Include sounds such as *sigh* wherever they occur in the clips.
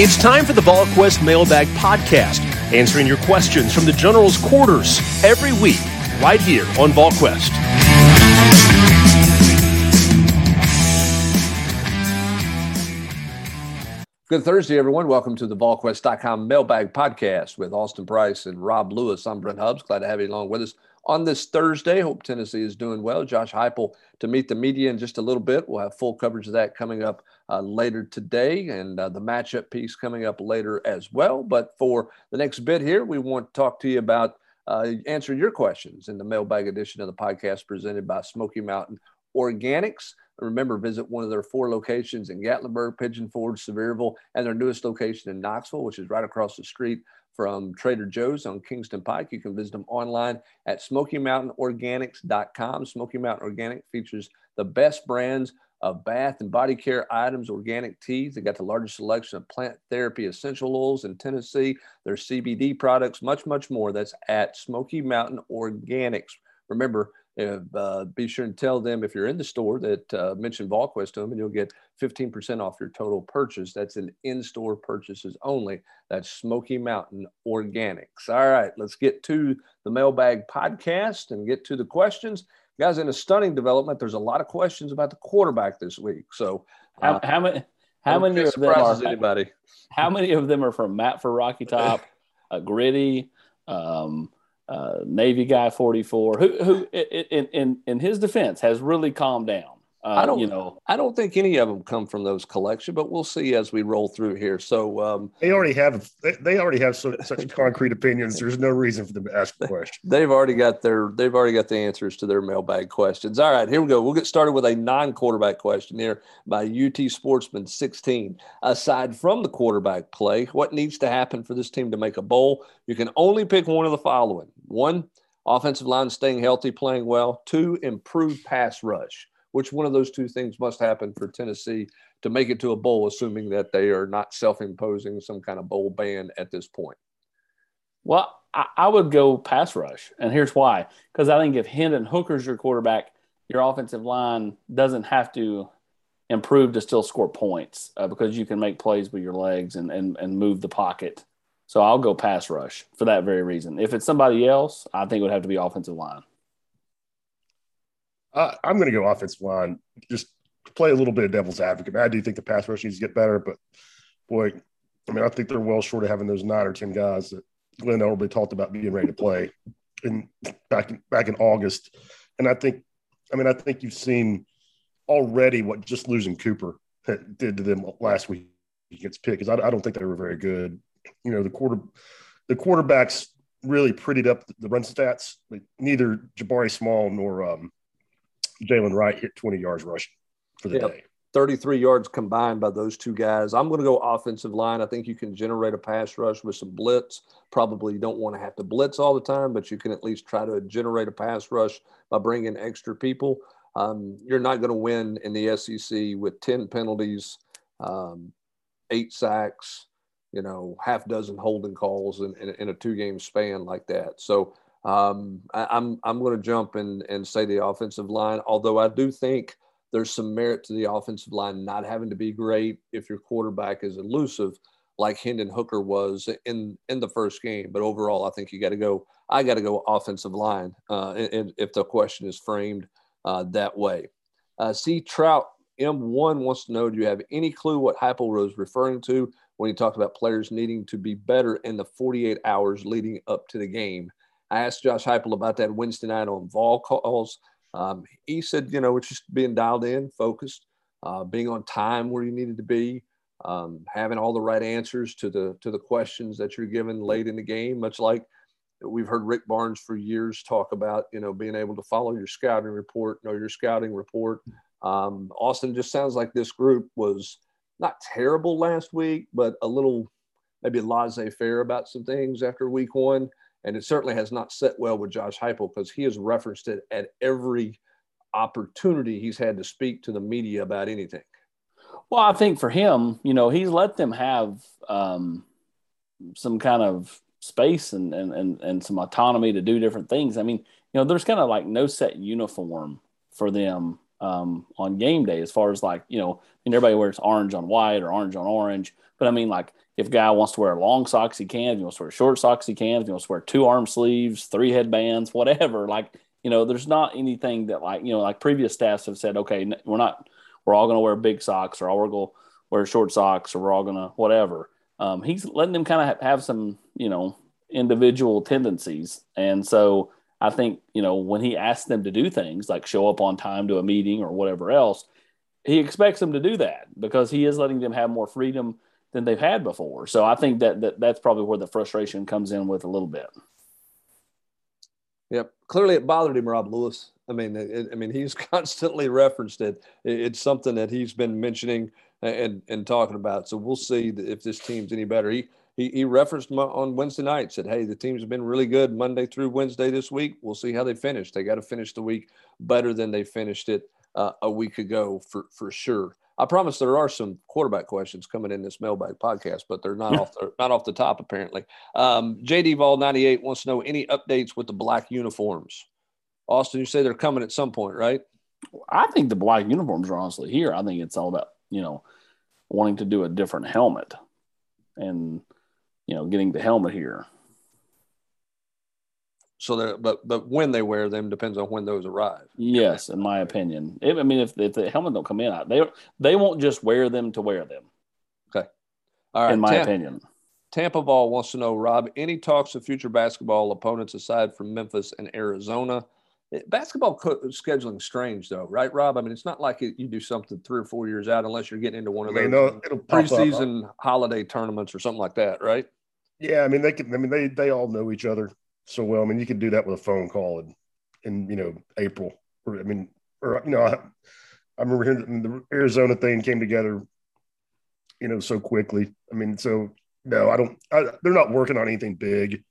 It's time for the VolQuest Mailbag Podcast, answering your questions from the General's quarters every week, right here on VolQuest. Good Thursday, everyone. Welcome to the VolQuest.com Mailbag Podcast with Austin Price and Rob Lewis. I'm Brent Hubbs. Glad to have you along with us on this Thursday. Hope Tennessee is doing well. Josh Heupel to meet the media in just a little bit. We'll have full coverage of that coming up uh, later today, and uh, the matchup piece coming up later as well. But for the next bit here, we want to talk to you about uh, answer your questions in the mailbag edition of the podcast presented by Smoky Mountain Organics. Remember, visit one of their four locations in Gatlinburg, Pigeon Forge, Sevierville, and their newest location in Knoxville, which is right across the street from Trader Joe's on Kingston Pike. You can visit them online at SmokyMountainOrganics.com. Smoky Mountain Organic features the best brands of bath and body care items, organic teas. They got the largest selection of plant therapy essential oils in Tennessee. Their CBD products, much, much more. That's at Smoky Mountain Organics. Remember, if, uh, be sure and tell them if you're in the store that uh, mention VolQuest to them, and you'll get 15% off your total purchase. That's an in-store purchases only. That's Smoky Mountain Organics. All right, let's get to the mailbag podcast and get to the questions, guys. In a stunning development, there's a lot of questions about the quarterback this week. So, uh, how, how many? How many of them are anybody? How many of them are from Matt for Rocky Top, *laughs* uh, Gritty? Um, uh, Navy guy 44, who, who in, in, in his defense has really calmed down. Uh, I don't, you know, I don't think any of them come from those collection, but we'll see as we roll through here. So um, they already have they already have so, *laughs* such concrete opinions. There's no reason for them to ask a question. They've already got their they've already got the answers to their mailbag questions. All right, here we go. We'll get started with a non-quarterback question here by UT Sportsman 16. Aside from the quarterback play, what needs to happen for this team to make a bowl? You can only pick one of the following: one, offensive line staying healthy, playing well; two, improved pass rush. Which one of those two things must happen for Tennessee to make it to a bowl, assuming that they are not self imposing some kind of bowl ban at this point? Well, I, I would go pass rush. And here's why because I think if Hendon Hooker's your quarterback, your offensive line doesn't have to improve to still score points uh, because you can make plays with your legs and, and, and move the pocket. So I'll go pass rush for that very reason. If it's somebody else, I think it would have to be offensive line. Uh, I'm going to go offensive line. Just play a little bit of devil's advocate. I do think the pass rush needs to get better, but boy, I mean, I think they're well short of having those nine or ten guys that Glenn Elarbee talked about being ready to play in back in, back in August. And I think, I mean, I think you've seen already what just losing Cooper did to them last week against Pitt because I, I, don't think they were very good. You know, the quarter the quarterbacks really prettied up the run stats. Like neither Jabari Small nor um, Jaylen Wright hit 20 yards rushing for the yep. day. 33 yards combined by those two guys. I'm going to go offensive line. I think you can generate a pass rush with some blitz. Probably you don't want to have to blitz all the time, but you can at least try to generate a pass rush by bringing extra people. Um, you're not going to win in the SEC with 10 penalties, um, eight sacks, you know, half dozen holding calls in, in, in a two game span like that. So um, I, am I'm, I'm going to jump and and say the offensive line, although I do think there's some merit to the offensive line not having to be great if your quarterback is elusive, like Hendon Hooker was in in the first game. But overall, I think you got to go. I got to go offensive line, uh, and, if the question is framed uh, that way. Uh, C. Trout M1 wants to know: Do you have any clue what Heupel was referring to when he talked about players needing to be better in the 48 hours leading up to the game? I asked Josh Heupel about that Wednesday night on Vol calls. Um, he said, you know, it's just being dialed in, focused, uh, being on time where you needed to be, um, having all the right answers to the to the questions that you're given late in the game. Much like we've heard Rick Barnes for years talk about, you know, being able to follow your scouting report, know your scouting report. Um, Austin just sounds like this group was not terrible last week, but a little maybe laissez-faire about some things after week one. And it certainly has not set well with Josh Heupel because he has referenced it at every opportunity he's had to speak to the media about anything. Well, I think for him, you know, he's let them have um, some kind of space and, and, and, and some autonomy to do different things. I mean, you know, there's kind of like no set uniform for them um, on game day as far as like, you know, I mean, everybody wears orange on white or orange on orange. But I mean, like, if a guy wants to wear long socks, he can. If he wants to wear short socks, he can. If he wants to wear two arm sleeves, three headbands, whatever. Like, you know, there's not anything that like, you know, like previous staffs have said, okay, we're not, we're all going to wear big socks or all we're going to wear short socks or we're all going to whatever. Um, he's letting them kind of have some, you know, individual tendencies. And so I think, you know, when he asks them to do things like show up on time to a meeting or whatever else, he expects them to do that because he is letting them have more freedom than they've had before. So I think that, that that's probably where the frustration comes in with a little bit. Yep. Clearly it bothered him, Rob Lewis. I mean, it, I mean, he's *laughs* constantly referenced it. It's something that he's been mentioning and, and talking about. So we'll see if this team's any better. He, he, he referenced on Wednesday night, said, Hey, the team's been really good Monday through Wednesday this week. We'll see how they finish. They got to finish the week better than they finished it uh, a week ago for, for sure. I promise there are some quarterback questions coming in this mailbag podcast, but they're not off the not off the top apparently. Um, JD Vol ninety eight wants to know any updates with the black uniforms. Austin, you say they're coming at some point, right? I think the black uniforms are honestly here. I think it's all about you know wanting to do a different helmet and you know getting the helmet here. So that, but but when they wear them depends on when those arrive. Yes, in my opinion. If, I mean, if, if the helmet don't come in, they they won't just wear them to wear them. Okay, all right. In my opinion, Tampa Ball wants to know, Rob, any talks of future basketball opponents aside from Memphis and Arizona? Eh, basketball scheduling strange though, right, Rob? I mean, it's not like it, you do something three or four years out unless you're getting into one of those know, preseason holiday tournaments or something like that, right? Yeah, I mean they can. I mean they they all know each other so well. I mean, you could do that with a phone call in, in you know April. Or I mean, or you know, I, I remember hearing the Arizona thing came together, you know, so quickly. I mean, so no, I don't. I, they're not working on anything big.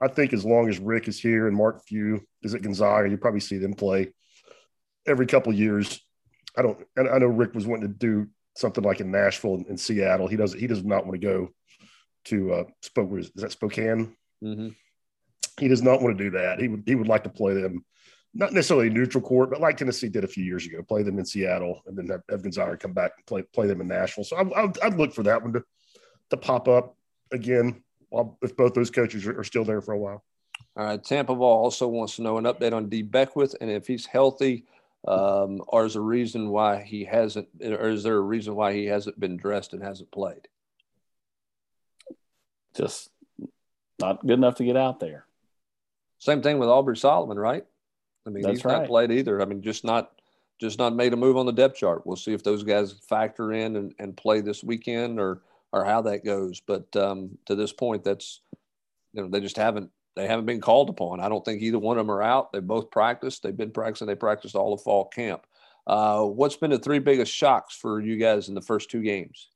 I think as long as Rick is here and Mark Few is at Gonzaga, you probably see them play every couple years. I don't. And I know Rick was wanting to do something like in Nashville and, Seattle. He does. He does not want to go to uh, Spoke. Is that Spokane? Mm-hmm. He does not want to do that. He would he would like to play them, not necessarily neutral court, but like Tennessee did a few years ago, play them in Seattle, and then have, have Gonzaga come back and play play them in Nashville. So I, I'd, I'd look for that one to to pop up again while if both those coaches are, are still there for a while. All right. Tampa Ball also wants to know an update on Dee Beckwith and if he's healthy, um, or is a reason why he hasn't, or is there a reason why he hasn't been dressed and hasn't played? Just not good enough to get out there. Same thing with Aubrey Solomon, right? I mean, That's he's right. not played either. I mean, just not just not made a move on the depth chart. We'll see if those guys factor in and, and play this weekend or or how that goes. But um, to this point, that's you know they just haven't they haven't been called upon. I don't think either one of them are out. They both practiced. They've been practicing. They practiced all of fall camp. Uh, what's been the three biggest shocks for you guys in the first two games?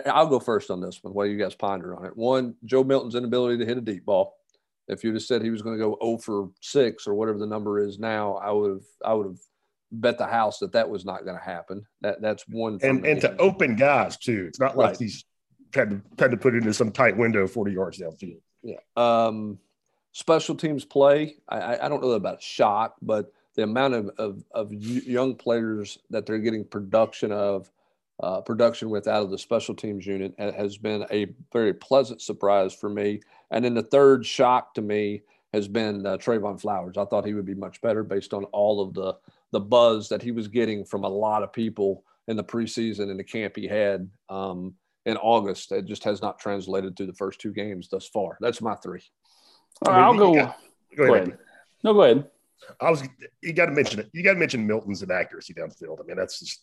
I, will go first on this one while you guys ponder on it. One, Joe Milton's inability to hit a deep ball. If you'd have said he was going to go 0 for 6 or whatever the number is now, I would have I would have bet the house that that was not going to happen. That that's one. And and to open guys too. It's not like right. he's had to had to put it into some tight window 40 yards downfield. Yeah. Um, special teams play. I, I don't know about shock, but the amount of, of, of young players that they're getting production of uh, production with out of the special teams unit has been a very pleasant surprise for me. And then the third shock to me has been uh, Trevon Flowers. I thought he would be much better based on all of the the buzz that he was getting from a lot of people in the preseason and the camp he had um, in August. It just has not translated through the first two games thus far. That's my three. All right, I'll go. Got, go, ahead. go ahead. No, go ahead. I was. You got to mention it. You got to mention Milton's inaccuracy downfield. I mean, that's just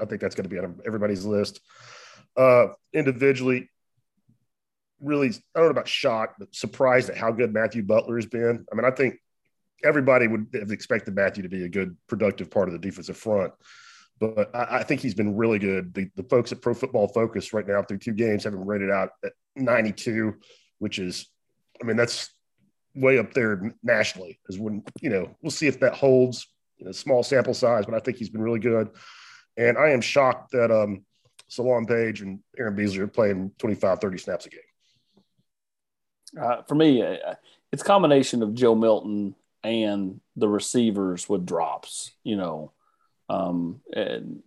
I, think that's going to be on everybody's list. Uh, individually, really, I don't know about shocked, but surprised at how good Matthew Butler has been. I mean, I think everybody would have expected Matthew to be a good, productive part of the defensive front. But I, I think he's been really good. The, the folks at Pro Football Focus right now through two games have him rated out at 92, which is, I mean, that's way up there nationally. Is when you know we'll see if that holds. You know, small sample size, but I think he's been really good. And I am shocked that um, Solon Page and Aaron Beasley are playing 25, 30 snaps a game. Uh, for me, uh, it's a combination of Joe Milton and the receivers with drops. You know, Um, and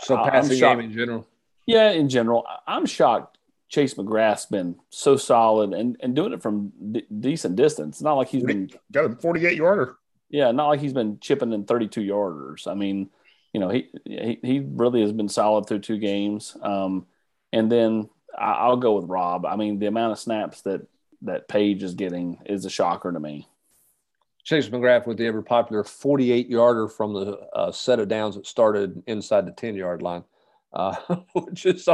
so I, passing game in general. Yeah, in general, I'm shocked. Chase McGrath's been so solid and, and doing it from d- decent distance. It's not like he's been got a 48 yarder. Yeah, not like he's been chipping in 32 yarders. I mean, you know, he, he he really has been solid through two games. Um, and then I, will go with Rob. I mean, the amount of snaps that that Page is getting is a shocker to me. Chase McGrath with the ever popular 48 yarder from the uh, set of downs that started inside the 10 yard line uh, *laughs* which is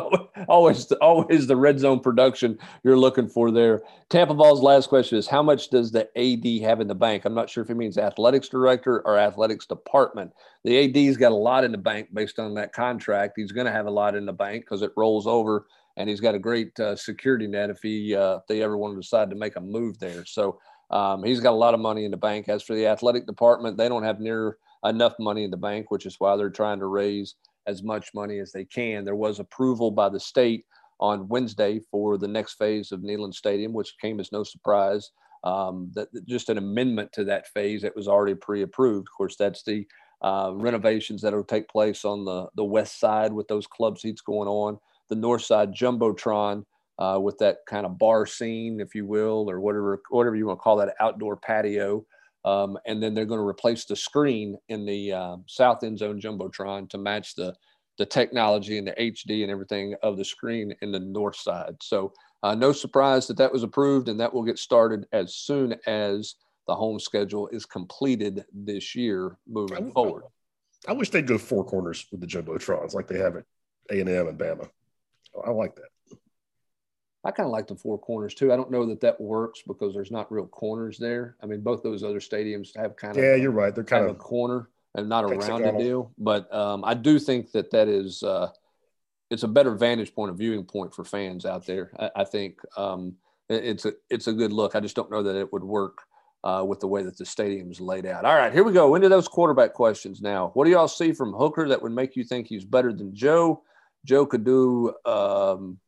always, always, the red zone production you're looking for there. Tampa Ball's last question is how much does the AD have in the bank? I'm not sure if it means athletics director or athletics department. The AD's got a lot in the bank based on that contract. He's going to have a lot in the bank because it rolls over, and he's got a great uh, security net if he uh, if they ever want to decide to make a move there. So um, he's got a lot of money in the bank. As for the athletic department, they don't have near enough money in the bank, which is why they're trying to raise as much money as they can. There was approval by the state on Wednesday for the next phase of Neyland Stadium, which came as no surprise. Um, that just an amendment to that phase that was already pre-approved. Of course, that's the uh, renovations that will take place on the the west side with those club seats going on. The north side jumbotron uh, with that kind of bar scene, if you will, or whatever whatever you want to call that outdoor patio. Um, and then they're going to replace the screen in the uh, south end zone jumbotron to match the the technology and the HD and everything of the screen in the north side. So uh, no surprise that that was approved, and that will get started as soon as the home schedule is completed this year moving I, forward. I wish they'd go four corners with the jumbotrons like they have at A and M and Bama. I like that. I kind of like the four corners too. I don't know that that works because there's not real corners there. I mean, both those other stadiums have kind of yeah, you're right. They're kind, of, a corner and not a rounded deal. But um, I do think that that is uh, it's a better vantage point, a viewing point for fans out there. I, I think um, it, it's a it's a good look. I just don't know that it would work uh, with the way that the stadium's laid out. All right, here we go into those quarterback questions now. What do y'all see from Hooker that would make you think he's better than Joe? Joe could do. Um,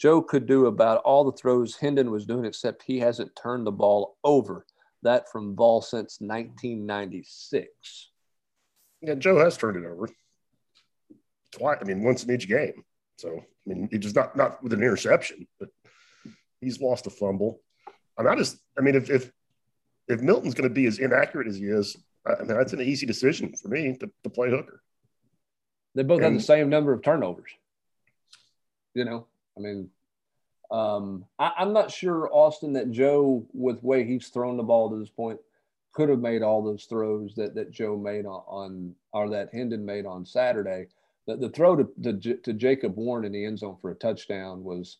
Joe could do about all the throws Hendon was doing, except he hasn't turned the ball over. That from ball since 1996. Yeah, Joe has turned it over twice. I mean, once in each game. So, I mean, he just not not with an interception, but he's lost a fumble. I mean, I just, I mean, if if if Milton's going to be as inaccurate as he is, I mean, that's an easy decision for me to, to play hooker. They both and, have the same number of turnovers. You know, I mean, um, I, am not sure, Austin, that Joe, with way he's thrown the ball to this point, could have made all those throws that, that Joe made on, on or that Hendon made on Saturday. The, the throw to, to, to, Jacob Warren in the end zone for a touchdown was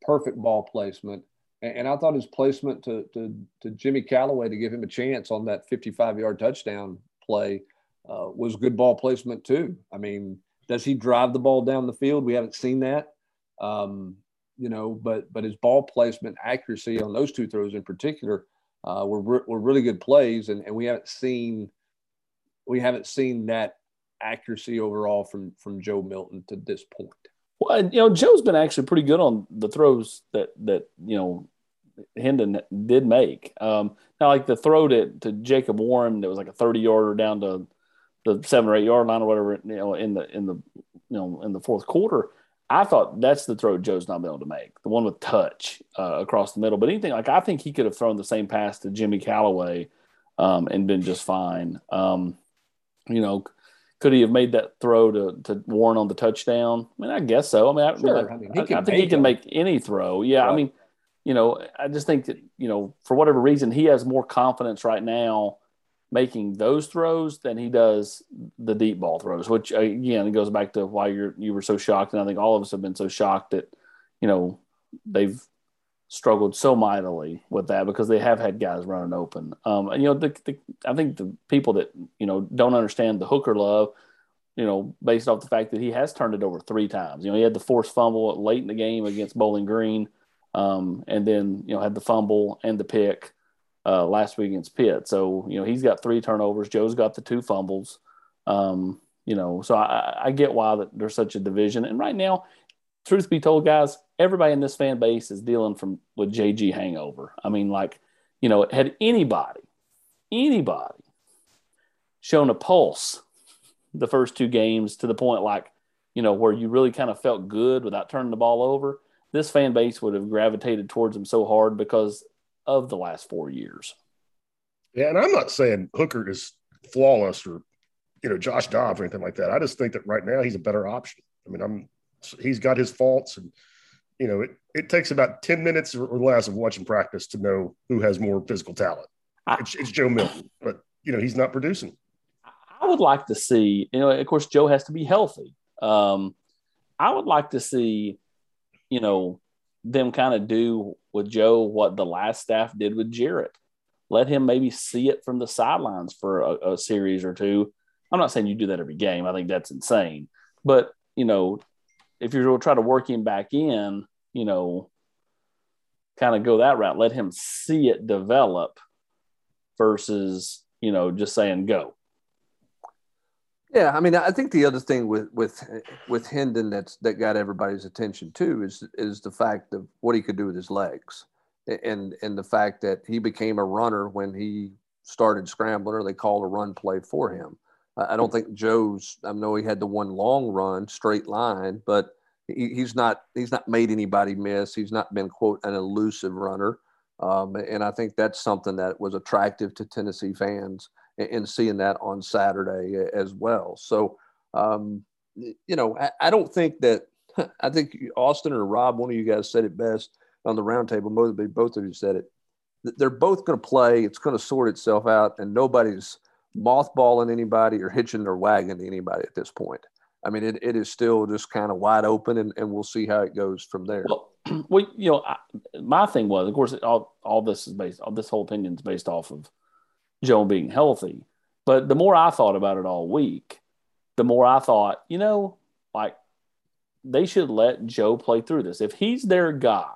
perfect ball placement. And, and I thought his placement to, to, to Jimmy Calloway to give him a chance on that 55 yard touchdown play uh, was good ball placement, too. I mean, does he drive the ball down the field? We haven't seen that. Um, you know, but but his ball placement accuracy on those two throws in particular uh, were were really good plays, and, and we haven't seen we haven't seen that accuracy overall from from Joe Milton to this point. Well, you know, Joe's been actually pretty good on the throws that that you know Hendon did make. Um, now, like the throw to, to Jacob Warren, that was like a thirty yarder down to the seven or eight yard line or whatever. You know, in the in the you know in the fourth quarter I thought that's the throw Joe's not been able to make, the one with touch uh, across the middle. But anything like I think he could have thrown the same pass to Jimmy Calloway um, and been just fine. Um, you know, could he have made that throw to, to Warren on the touchdown? I mean, I guess so. I mean, I, sure. I, mean, I, I think he can make any throw. Yeah, right. I mean, you know, I just think that you know, for whatever reason, he has more confidence right now making those throws than he does the deep ball throws, which again, it goes back to why you're, you were so shocked. And I think all of us have been so shocked that, you know, they've struggled so mightily with that because they have had guys running open. Um, and, you know, the, the, I think the people that, you know, don't understand the hooker love, you know, based off the fact that he has turned it over three times. You know, he had the forced fumble late in the game against Bowling Green, um, and then you know had the fumble and the pick uh, last week against Pitt. So you know he's got three turnovers. Joe's got the two fumbles. Um, you know, so I, I get why that there's such a division. And right now, truth be told, guys, everybody in this fan base is dealing from with JG hangover. I mean, like, you know, had anybody, anybody shown a pulse the first two games to the point like, you know, where you really kind of felt good without turning the ball over, this fan base would have gravitated towards him so hard because of the last four years. Yeah, and I'm not saying Hooker is flawless or you know Josh Dobbs or anything like that. I just think that right now he's a better option. I mean, I'm he's got his faults, and you know it it takes about ten minutes or less of watching practice to know who has more physical talent. It's, it's Joe Milton, but you know he's not producing. I would like to see, you know, of course, Joe has to be healthy. Um, I would like to see, you know, them kind of do with Joe what the last staff did with Jarrett. Let him maybe see it from the sidelines for a, a series or two. I'm not saying you do that every game. I think that's insane. But, you know, if you're going to try to work him back in, you know, kind of go that route, let him see it develop versus, you know, just saying go. Yeah, I mean, I think the other thing with with with Hendon that's that got everybody's attention too is is the fact of what he could do with his legs, and and the fact that he became a runner when he started scrambling, or they called a run play for him. I don't think Joe's. I know he had the one long run, straight line, but he, he's not he's not made anybody miss. He's not been quote an elusive runner, um, and I think that's something that was attractive to Tennessee fans and seeing that on Saturday as well. So, um, you know, I, I, don't think that, *laughs* I think Austin or Rob, one of you guys said it best on the roundtable. Both of you said it. They're both going to play. It's going to sort itself out, and nobody's mothballing anybody or hitching their wagon to anybody at this point. I mean, it, it is still just kind of wide open, and, and we'll see how it goes from there. Well, *clears throat* well you know, I, my thing was, of course, all, all this is based, all this whole opinion is based off of Joe being healthy. But the more I thought about it all week, the more I thought, you know, like they should let Joe play through this. If he's their guy,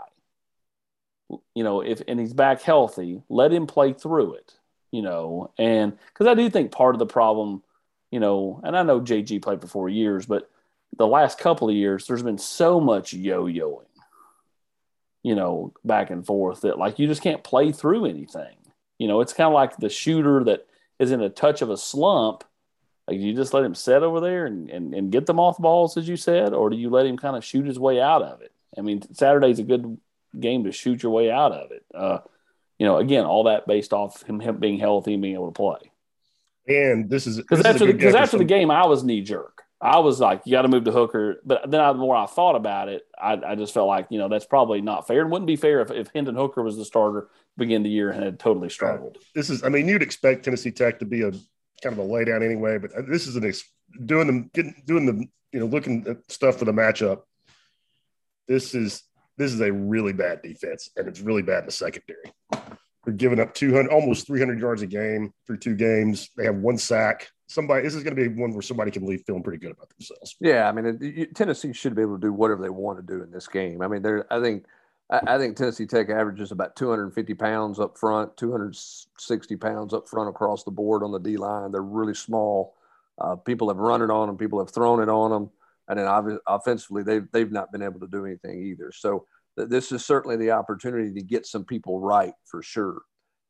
you know, if and he's back healthy, let him play through it, you know. And because I do think part of the problem, you know, and I know JG played for four years, but the last couple of years, there's been so much yo yoing, you know, back and forth that like you just can't play through anything. You know, it's kind of like the shooter that is in a touch of a slump. Like, do you just let him sit over there and, and, and get the mothballs, as you said, or do you let him kind of shoot his way out of it? I mean, Saturday's a good game to shoot your way out of it. Uh, you know, again, all that based off him, him being healthy and being able to play. And this is because after because after the game, I was knee jerk. I was like, you got to move to Hooker. But then I, the more I thought about it, I, I, just felt like, you know, that's probably not fair. It wouldn't be fair if, if Hendon Hooker was the starter begin the year and had totally struggled. This is, I mean, you'd expect Tennessee Tech to be a kind of a laydown anyway, but uh, this is an ex, doing the getting doing the you know looking at stuff for the matchup. This is this is a really bad defense, and it's really bad in the secondary. They're giving up 200, almost 300 yards a game through two games. They have one sack. Somebody, this is going to be one where somebody can leave feeling pretty good about themselves. Yeah, I mean, Tennessee should be able to do whatever they want to do in this game. I mean, they're, I think I, think Tennessee Tech averages about 250 pounds up front, 260 pounds up front across the board on the D line. They're really small. Uh, people have run it on them, people have thrown it on them, and then offensively, they've they've not been able to do anything either. So this is certainly the opportunity to get some people right for sure.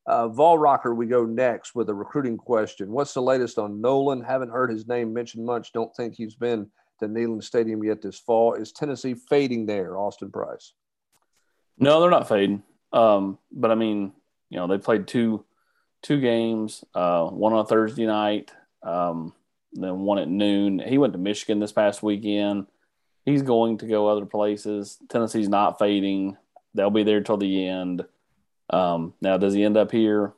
Uh, Vol Rocker, we go next with a recruiting question. What's the latest on Nolan? Haven't heard his name mentioned much. Don't think he's been to Neyland Stadium yet this fall. Is Tennessee fading there, Austin Price? No, they're not fading. Um, but I mean, you know, they played two two games, uh, one on Thursday night, um, then one at noon. He went to Michigan this past weekend. He's going to go other places. Tennessee's not fading. They'll be there till the end. Um, now, does he end up here?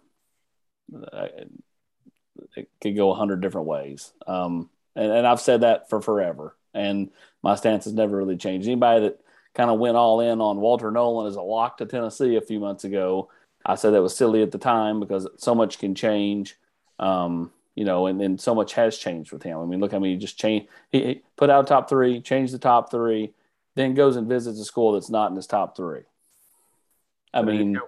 It could go a hundred different ways. Um, and, and I've said that for forever. And my stance has never really changed. Anybody that kind of went all in on Walter Nolan as a lock to Tennessee a few months ago. I said that was silly at the time because so much can change, um, you know, and then so much has changed with him. I mean, look, I mean, he just changed. He, he put out top three, changed the top three, then goes and visits a school that's not in his top three. I mean,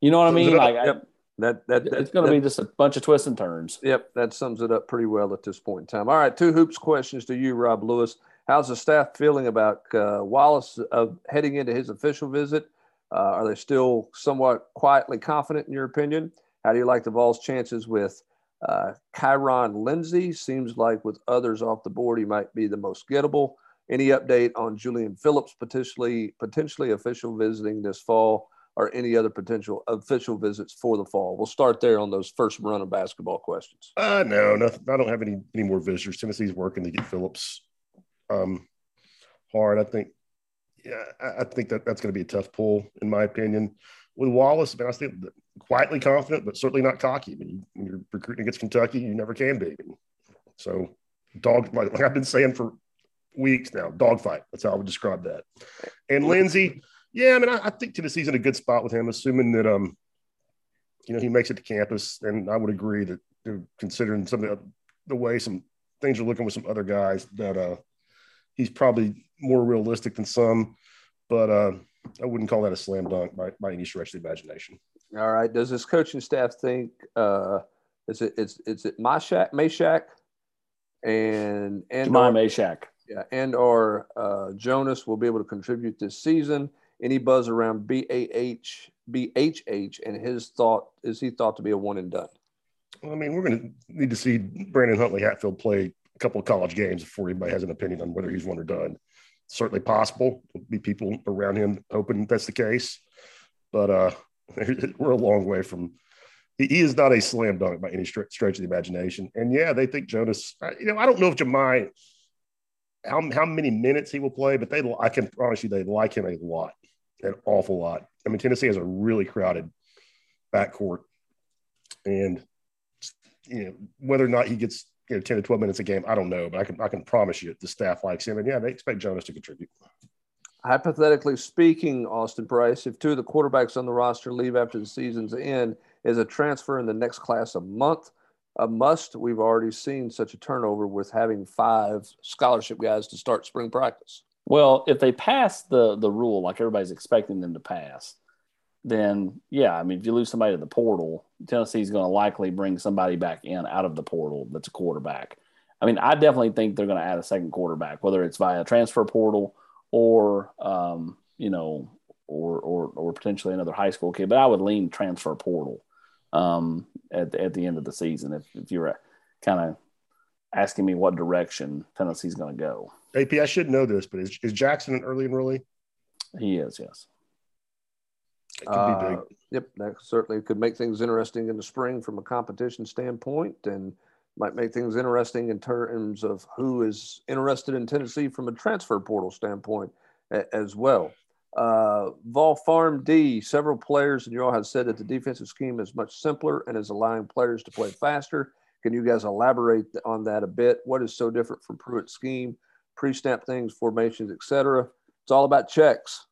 you know what I mean? Like, yep. That, that, that, it's going to be just a bunch of twists and turns. Yep, that sums it up pretty well at this point in time. All right, two hoops questions to you, Rob Lewis. How's the staff feeling about uh, Wallace uh, heading into his official visit? Uh, are they still somewhat quietly confident in your opinion? How do you like the Vols' chances with Uh, Kyron Lindsey seems like with others off the board, he might be the most gettable. Any update on Julian Phillips potentially potentially official visiting this fall, or any other potential official visits for the fall? We'll start there on those first run of basketball questions. Uh, no, nothing. I don't have any any more visitors. Tennessee's working to get Phillips um, hard. I think, yeah, I think that that's going to be a tough pull in my opinion. With Wallace, I mean, I think quietly confident, but certainly not cocky. I mean, when you're recruiting against Kentucky, you never can be. So, dog, like, like I've been saying for weeks now, dogfight. That's how I would describe that. And Lindsey, yeah, I mean, I, I, think Tennessee's in a good spot with him, assuming that um, you know, he makes it to campus. And I would agree that considering some of the, the way some things are looking with some other guys, that uh, he's probably more realistic than some. But uh, I wouldn't call that a slam dunk by, by any stretch of the imagination. All right. Does this coaching staff think uh, is it is is it Mashack Mashack and and my Mashack? Yeah, and or uh, Jonas will be able to contribute this season. Any buzz around BAH BHH and his thought is he thought to be a one and done? Well, I mean, we're going to need to see Brandon Huntley Hatfield play a couple of college games before anybody has an opinion on whether he's one or done certainly possible. There'll be people around him hoping that's the case, but uh, *laughs* we're a long way from. He, is not a slam dunk by any stretch, of the imagination. And yeah, they think Jonas. You know, I don't know if Jahmai how how many minutes he will play, but they I can promise you they like him a lot, an awful lot. I mean, Tennessee has a really crowded backcourt, and you know whether or not he gets you know 10 to 12 minutes a game. I don't know, but I can I can promise you the staff likes him. And yeah, they expect Jonas to contribute. Hypothetically speaking, Austin Price, if two of the quarterbacks on the roster leave after the season's end, is a transfer in the next class a month a must? We've already seen such a turnover with having five scholarship guys to start spring practice. Well, if they pass the the rule like everybody's expecting them to pass, then yeah, I mean, if you lose somebody to the portal, Tennessee's going to likely bring somebody back in out of the portal that's a quarterback. I mean, I definitely think they're going to add a second quarterback, whether it's via transfer portal or, um, you know, or, or, or potentially another high school kid. But I would lean transfer portal um, at, at the end of the season if, if you're kind of asking me what direction Tennessee's going to go. AP, I should know this, but is, is Jackson an early enrollee? He is, yes. Uh, yep, that certainly could make things interesting in the spring from a competition standpoint, and might make things interesting in terms of who is interested in Tennessee from a transfer portal standpoint a- as well. Uh, Vol Farm D, several players and you all have said that the defensive scheme is much simpler and is allowing players to play faster. Can you guys elaborate on that a bit? What is so different from Pruitt's scheme, pre-snap things, formations, etc.? It's all about checks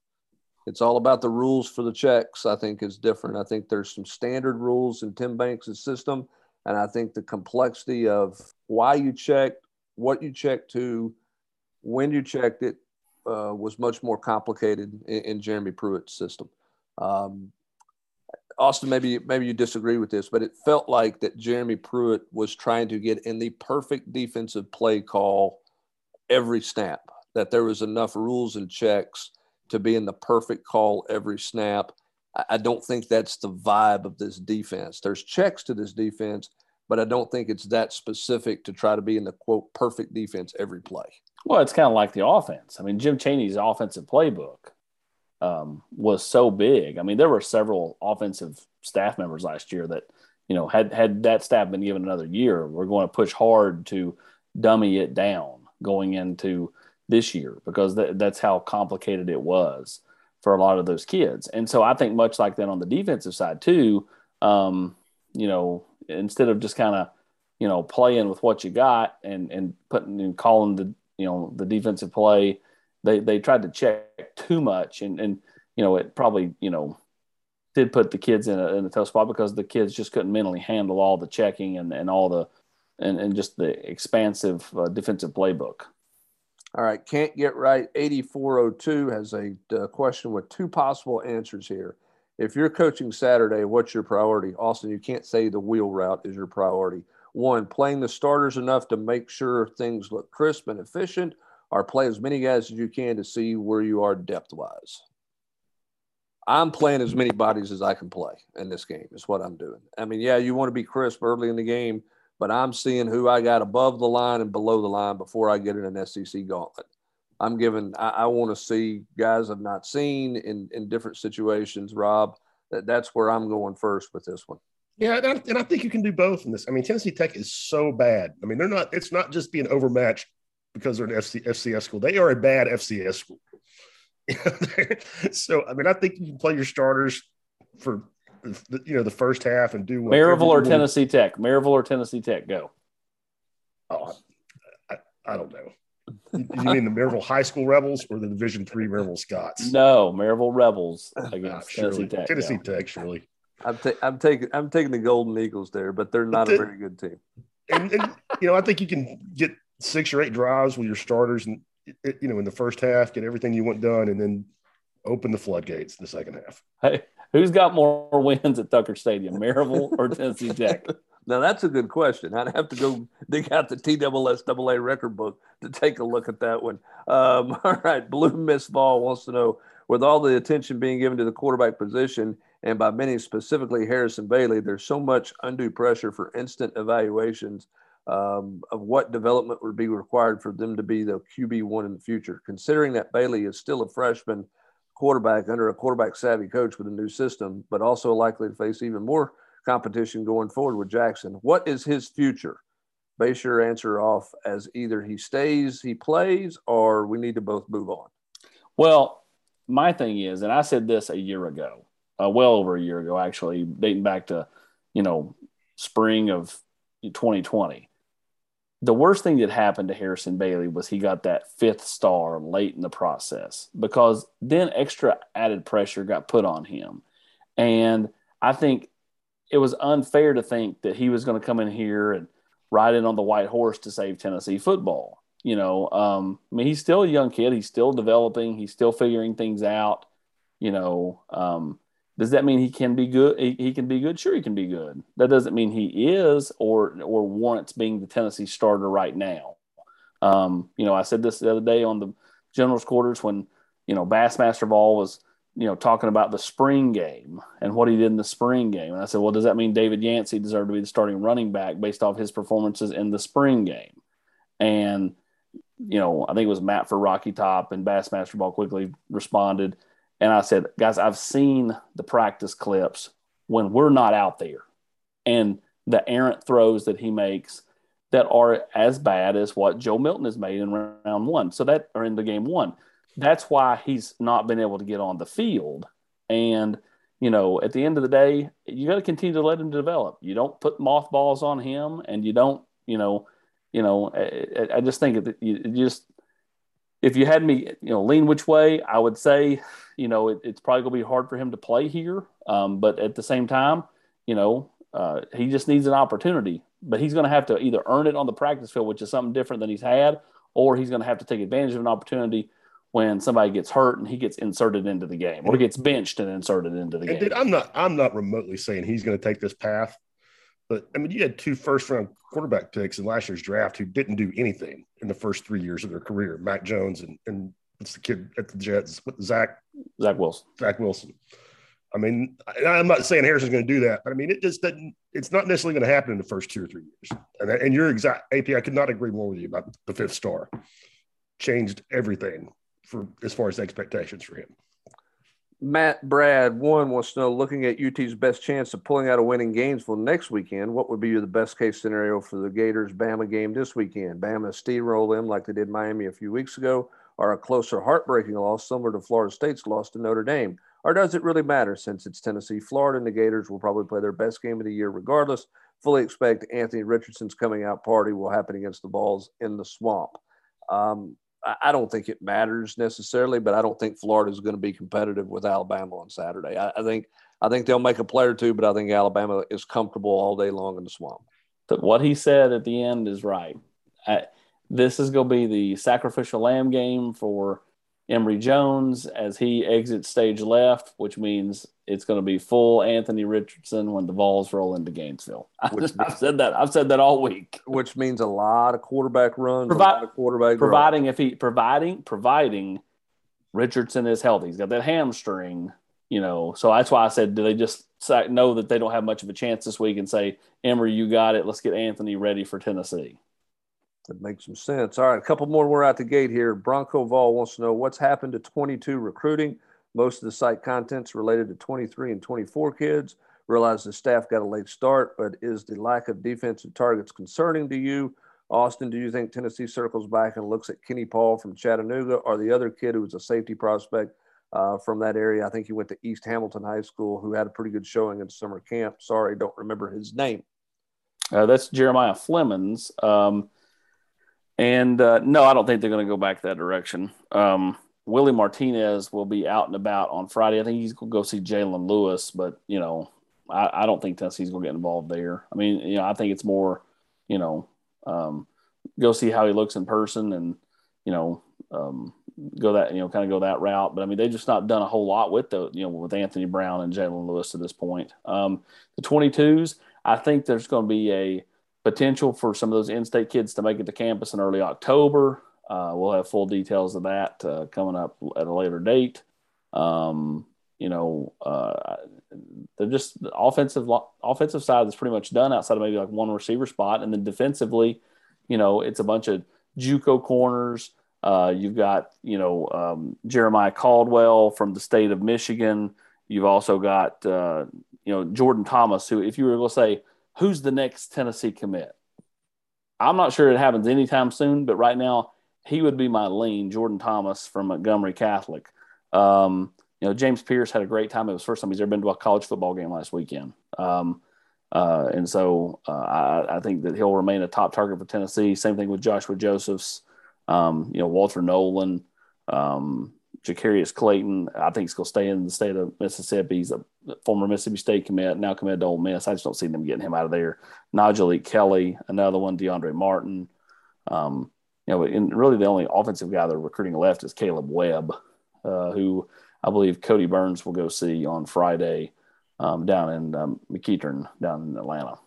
it's all about the rules for the checks. I think is different. I think there's some standard rules in Tim Banks' system, and I think the complexity of why you checked, what you checked to, when you checked it, uh, was much more complicated in, in Jeremy Pruitt's system. Um, Austin, maybe maybe you disagree with this, but it felt like that Jeremy Pruitt was trying to get in the perfect defensive play call every snap. That there was enough rules and checks to be in the perfect call every snap. I don't think that's the vibe of this defense. There's checks to this defense, but I don't think it's that specific to try to be in the quote perfect defense every play. Well, it's kind of like the offense. I mean, Jim Chaney's offensive playbook um, was so big. I mean, there were several offensive staff members last year that, you know, had had that staff been given another year, we're going to push hard to dummy it down going into this year because th- that's how complicated it was for a lot of those kids. And so I think much like that on the defensive side too, um, you know, instead of just kind of, you know, playing with what you got and and putting and calling the you know the defensive play, they they tried to check too much and and you know it probably you know did put the kids in a, in a tough spot because the kids just couldn't mentally handle all the checking and and all the and, and just the expansive uh, defensive playbook. All right, can't get right. 8402 has a uh, question with two possible answers here. If you're coaching Saturday, what's your priority? Austin, you can't say the wheel route is your priority. One, playing the starters enough to make sure things look crisp and efficient, or play as many guys as you can to see where you are depth wise. I'm playing as many bodies as I can play in this game, is what I'm doing. I mean, yeah, you want to be crisp early in the game but I'm seeing who I got above the line and below the line before I get in an SEC gauntlet. I'm giving, I, I want to see guys I've not seen in, in different situations, Rob. That, that's where I'm going first with this one. Yeah, and I, and I think you can do both in this. I mean, Tennessee Tech is so bad. I mean, they're not, it's not just being overmatched because they're an FC, FCS school. They are a bad FCS school. *laughs* so, I mean, I think you can play your starters for, the, you know, the first half and do Maryville or Tennessee Tech. Maryville or Tennessee Tech. Go. Oh, I, I don't know. you mean the Maryville High School Rebels or the Division Three Maryville Scots? No, Maryville Rebels against ah, Tennessee Tech. Tennessee yeah. Tech, surely. I'm, ta- I'm taking I'm taking the Golden Eagles there, but they're not but the, a very good team. And, and, you know, I think you can get six or eight drives with your starters, and you know, in the first half, get everything you want done, and then open the floodgates in the second half. Hey, who's got more *laughs* wins at Tucker Stadium, Maryville or Tennessee Tech? *laughs* Now that's a good question. I'd have to go dig out the TSSAA record book to take a look at that one. Um, *laughs* all right, Blue Miss Ball wants to know, with all the attention being given to the quarterback position, and by many specifically Harrison Bailey, there's so much undue pressure for instant evaluations um, of what development would be required for them to be the QB one in the future. Considering that Bailey is still a freshman quarterback under a quarterback savvy coach with a new system, but also likely to face even more competition going forward with Jackson. What is his future? Base your answer off as either he stays, he plays, or we need to both move on. Well, my thing is, and I said this a year ago, uh, well over a year ago, actually, dating back to, you know, spring of 2020. The worst thing that happened to Harrison Bailey was he got that fifth star late in the process because then extra added pressure got put on him. And I think it was unfair to think that he was going to come in here and ride in on the white horse to save Tennessee football. You know, um, I mean, he's still a young kid. He's still developing. He's still figuring things out. You know, um, does that mean he can be good? He, he, can be good. Sure, he can be good. That doesn't mean he is or or warrants being the Tennessee starter right now. Um, you know, I said this the other day on the general's quarters when you know Bassmaster Ball was you know, talking about the spring game and what he did in the spring game. And I said, well, does that mean David Yancey deserved to be the starting running back based off his performances in the spring game? And, you know, I think it was Matt for Rocky Top and Bassmaster Ball quickly responded. And I said, guys, I've seen the practice clips when we're not out there and the errant throws that he makes that are as bad as what Joe Milton has made in round one. So that, are in the game one that's why he's not been able to get on the field. And, you know, at the end of the day, you got to continue to let him develop. You don't put mothballs on him and you don't, you know, you know, I, I just think that you, just, if you had me, you know, lean which way, I would say, you know, it, it's probably going to be hard for him to play here. Um, but at the same time, you know, uh, he just needs an opportunity. But he's going to have to either earn it on the practice field, which is something different than he's had, or he's going to have to take advantage of an opportunity when somebody gets hurt and he gets inserted into the game or gets benched and inserted into the game. Dude, I'm not I'm not remotely saying he's going to take this path, but I mean you had two first round quarterback picks in last year's draft who didn't do anything in the first three years of their career. Mac Jones and and what's the kid at the Jets? Zach Zach Wilson. Zach Wilson. I mean, I'm not saying Harrison's going to do that, but I mean, it just doesn't. It's not necessarily going to happen in the first two or three years. And and you're exact, AP. I could not agree more with you about the fifth star. Changed everything for as far as expectations for him. Matt Brad one wants to know, looking at UT's best chance of pulling out a win in Gainesville next weekend, what would be the best case scenario for the Gators Bama game this weekend? Bama steamroll them like they did Miami a few weeks ago, or a closer heartbreaking loss similar to Florida State's loss to Notre Dame? Or does it really matter since it's Tennessee, Florida, and the Gators will probably play their best game of the year regardless? Fully expect Anthony Richardson's coming out party will happen against the Vols in the swamp. Um, I don't think it matters necessarily, but I don't think Florida is going to be competitive with Alabama on Saturday. I, I, think I think they'll make a play or two, but I think Alabama is comfortable all day long in the swamp. What he said at the end is right. I, this is going to be the sacrificial lamb game for Emory Jones as he exits stage left, which means it's going to be full Anthony Richardson when the Vols roll into Gainesville. *laughs* Which I've said that. I've said that all week. *laughs* Which means a lot of quarterback runs, Provi- a lot of quarterback providing if he providing providing Richardson is healthy. He's got that hamstring, you know. So that's why I said, do they just know that they don't have much of a chance this week and say, Emory, you got it. Let's get Anthony ready for Tennessee. That makes some sense. All right, a couple more. We're out the gate here. Bronco Vol wants to know what's happened to 22 recruiting. Most of the site content's related to 23 and 24 kids. Realize the staff got a late start, but is the lack of defensive targets concerning to you? Austin, do you think Tennessee circles back and looks at Kenny Paul from Chattanooga or the other kid who was a safety prospect uh, from that area? I think he went to East Hamilton High School, who had a pretty good showing in summer camp. Sorry, don't remember his name. Uh, that's Jeremiah Flemings. Um, and uh, no, I don't think they're going to go back that direction. Um, Willie Martinez will be out and about on Friday. I think he's going to go see Jalen Lewis, but you know, I, I don't think Tennessee's going to get involved there. I mean, you know, I think it's more, you know, um, go see how he looks in person and you know um, go that you know kind of go that route. But I mean, they've just not done a whole lot with the you know with Anthony Brown and Jalen Lewis to this point. Um, the 22s, I think there's going to be a potential for some of those in-state kids to make it to campus in early October. Uh, we'll have full details of that uh, coming up at a later date. Um, you know, uh, they're just the offensive offensive side is pretty much done outside of maybe like one receiver spot, and then defensively, you know, it's a bunch of JUCO corners. Uh, you've got you know um, Jeremiah Caldwell from the state of Michigan. You've also got uh, you know Jordan Thomas, who if you were to say who's the next Tennessee commit, I'm not sure it happens anytime soon, but right now he would be my lean. Jordan Thomas from Montgomery Catholic. Um, you know, James Pearce had a great time. It was the first time he's ever been to a college football game last weekend. Um, uh, and so uh, I, I, think that he'll remain a top target for Tennessee. Same thing with Joshua Josephs, um, you know, Walter Nolan, um, Jacarius Clayton. I think he's going to stay in the state of Mississippi. He's a former Mississippi State commit, now committed to Ole Miss. I just don't see them getting him out of there. Najee Kelly, another one, DeAndre Martin. Um, you know, and really the only offensive guy they're recruiting left is Caleb Webb, uh, who – I believe Kodi Burns will go see on Friday um, down in um, down in Atlanta.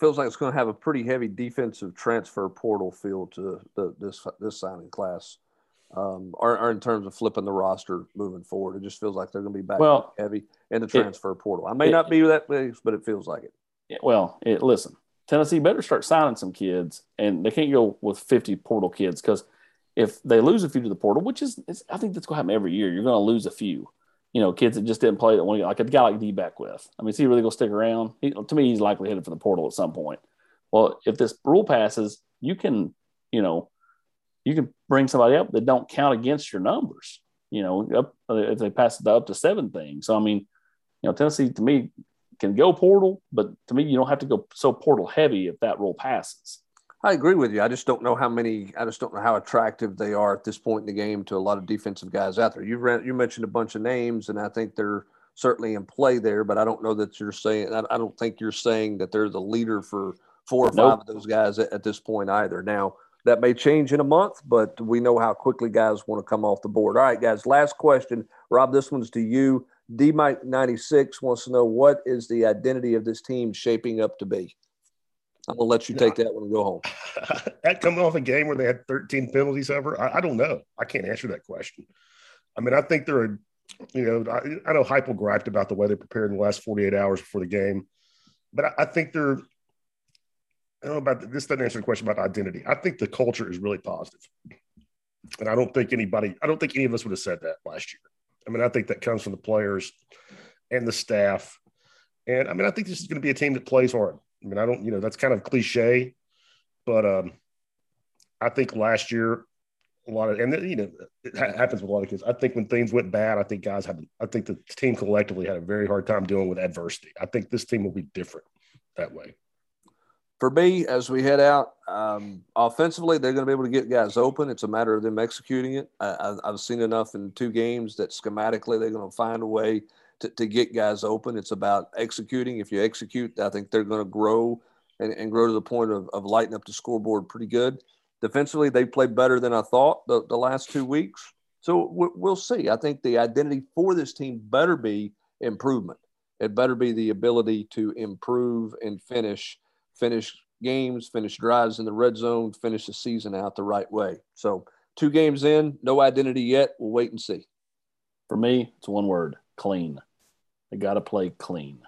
Feels like it's going to have a pretty heavy defensive transfer portal feel to the, this this signing class, um, or, or, in terms of flipping the roster moving forward. It just feels like they're going to be back well, heavy in the transfer it, portal. I may it, not be that big, but it feels like it. it well, listen, Tennessee better start signing some kids, and they can't go with 50 portal kids because – if they lose a few to the portal, which is, I think that's going to happen every year. You're going to lose a few, you know, kids that just didn't play that to like a guy like Dee Beckwith. I mean, is he really going to stick around? He, to me, he's likely headed for the portal at some point. Well, if this rule passes, you can, you know, you can bring somebody up that don't count against your numbers. You know, up, uh, if they pass it up to seven things. So I mean, you know, Tennessee to me can go portal, but to me, you don't have to go so portal heavy if that rule passes. I agree with you. I just don't know how many. I just don't know how attractive they are at this point in the game to a lot of defensive guys out there. You ran, you mentioned a bunch of names, and I think they're certainly in play there. But I don't know that you're saying. I, I don't think you're saying that they're the leader for four or nope. five of those guys at, at, this point either. Now that may change in a month, but we know how quickly guys want to come off the board. All right, guys. Last question, Rob. This one's to you. D Mike ninety six wants to know what is the identity of this team shaping up to be. I'm gonna let you take that one and go home. *laughs* that coming off a game where they had 13 penalties ever, I, I, don't know. I can't answer that question. I mean, I think they're a, you know, I, I know Heupel griped about the way they prepared in the last 48 hours before the game, but I, I think they're. I don't know about this. Doesn't answer the question about identity. I think the culture is really positive, and I don't think anybody. I don't think any of us would have said that last year. I mean, I think that comes from the players and the staff, and I mean, I think this is going to be a team that plays hard. I mean, I don't, you know, that's kind of cliche, but um, I think last year a lot of, and you know, it happens with a lot of kids. I think when things went bad, I think guys had, I think the team collectively had a very hard time dealing with adversity. I think this team will be different that way. For me, as we head out, um, offensively, they're going to be able to get guys open. It's a matter of them executing it. I, I've seen enough in two games that schematically they're going to find a way to, to get guys open. It's about executing. If you execute, I think they're going to grow and, and grow to the point of, of lighting up the scoreboard pretty good. Defensively, they played better than I thought the, the last two weeks. So we'll see. I think the identity for this team better be improvement. It better be the ability to improve and finish, finish games, finish drives in the red zone, finish the season out the right way. So two games in, no identity yet. We'll wait and see. For me, it's one word: clean. They got to play clean.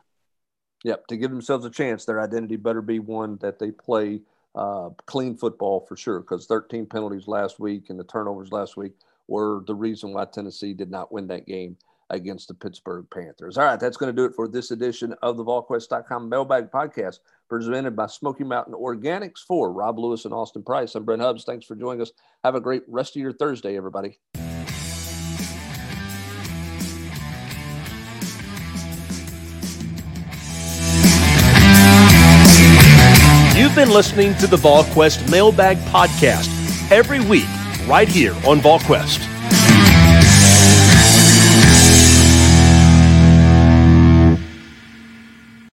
Yep, to give themselves a chance, their identity better be one that they play uh, clean football for sure. Because 13 penalties last week and the turnovers last week were the reason why Tennessee did not win that game against the Pittsburgh Panthers. All right, that's going to do it for this edition of the VolQuest.com Mailbag Podcast, presented by Smoky Mountain Organics for Rob Lewis and Austin Price. I'm Brent Hubbs. Thanks for joining us. Have a great rest of your Thursday, everybody. You've been listening to the VolQuest Mailbag Podcast every week right here on VolQuest.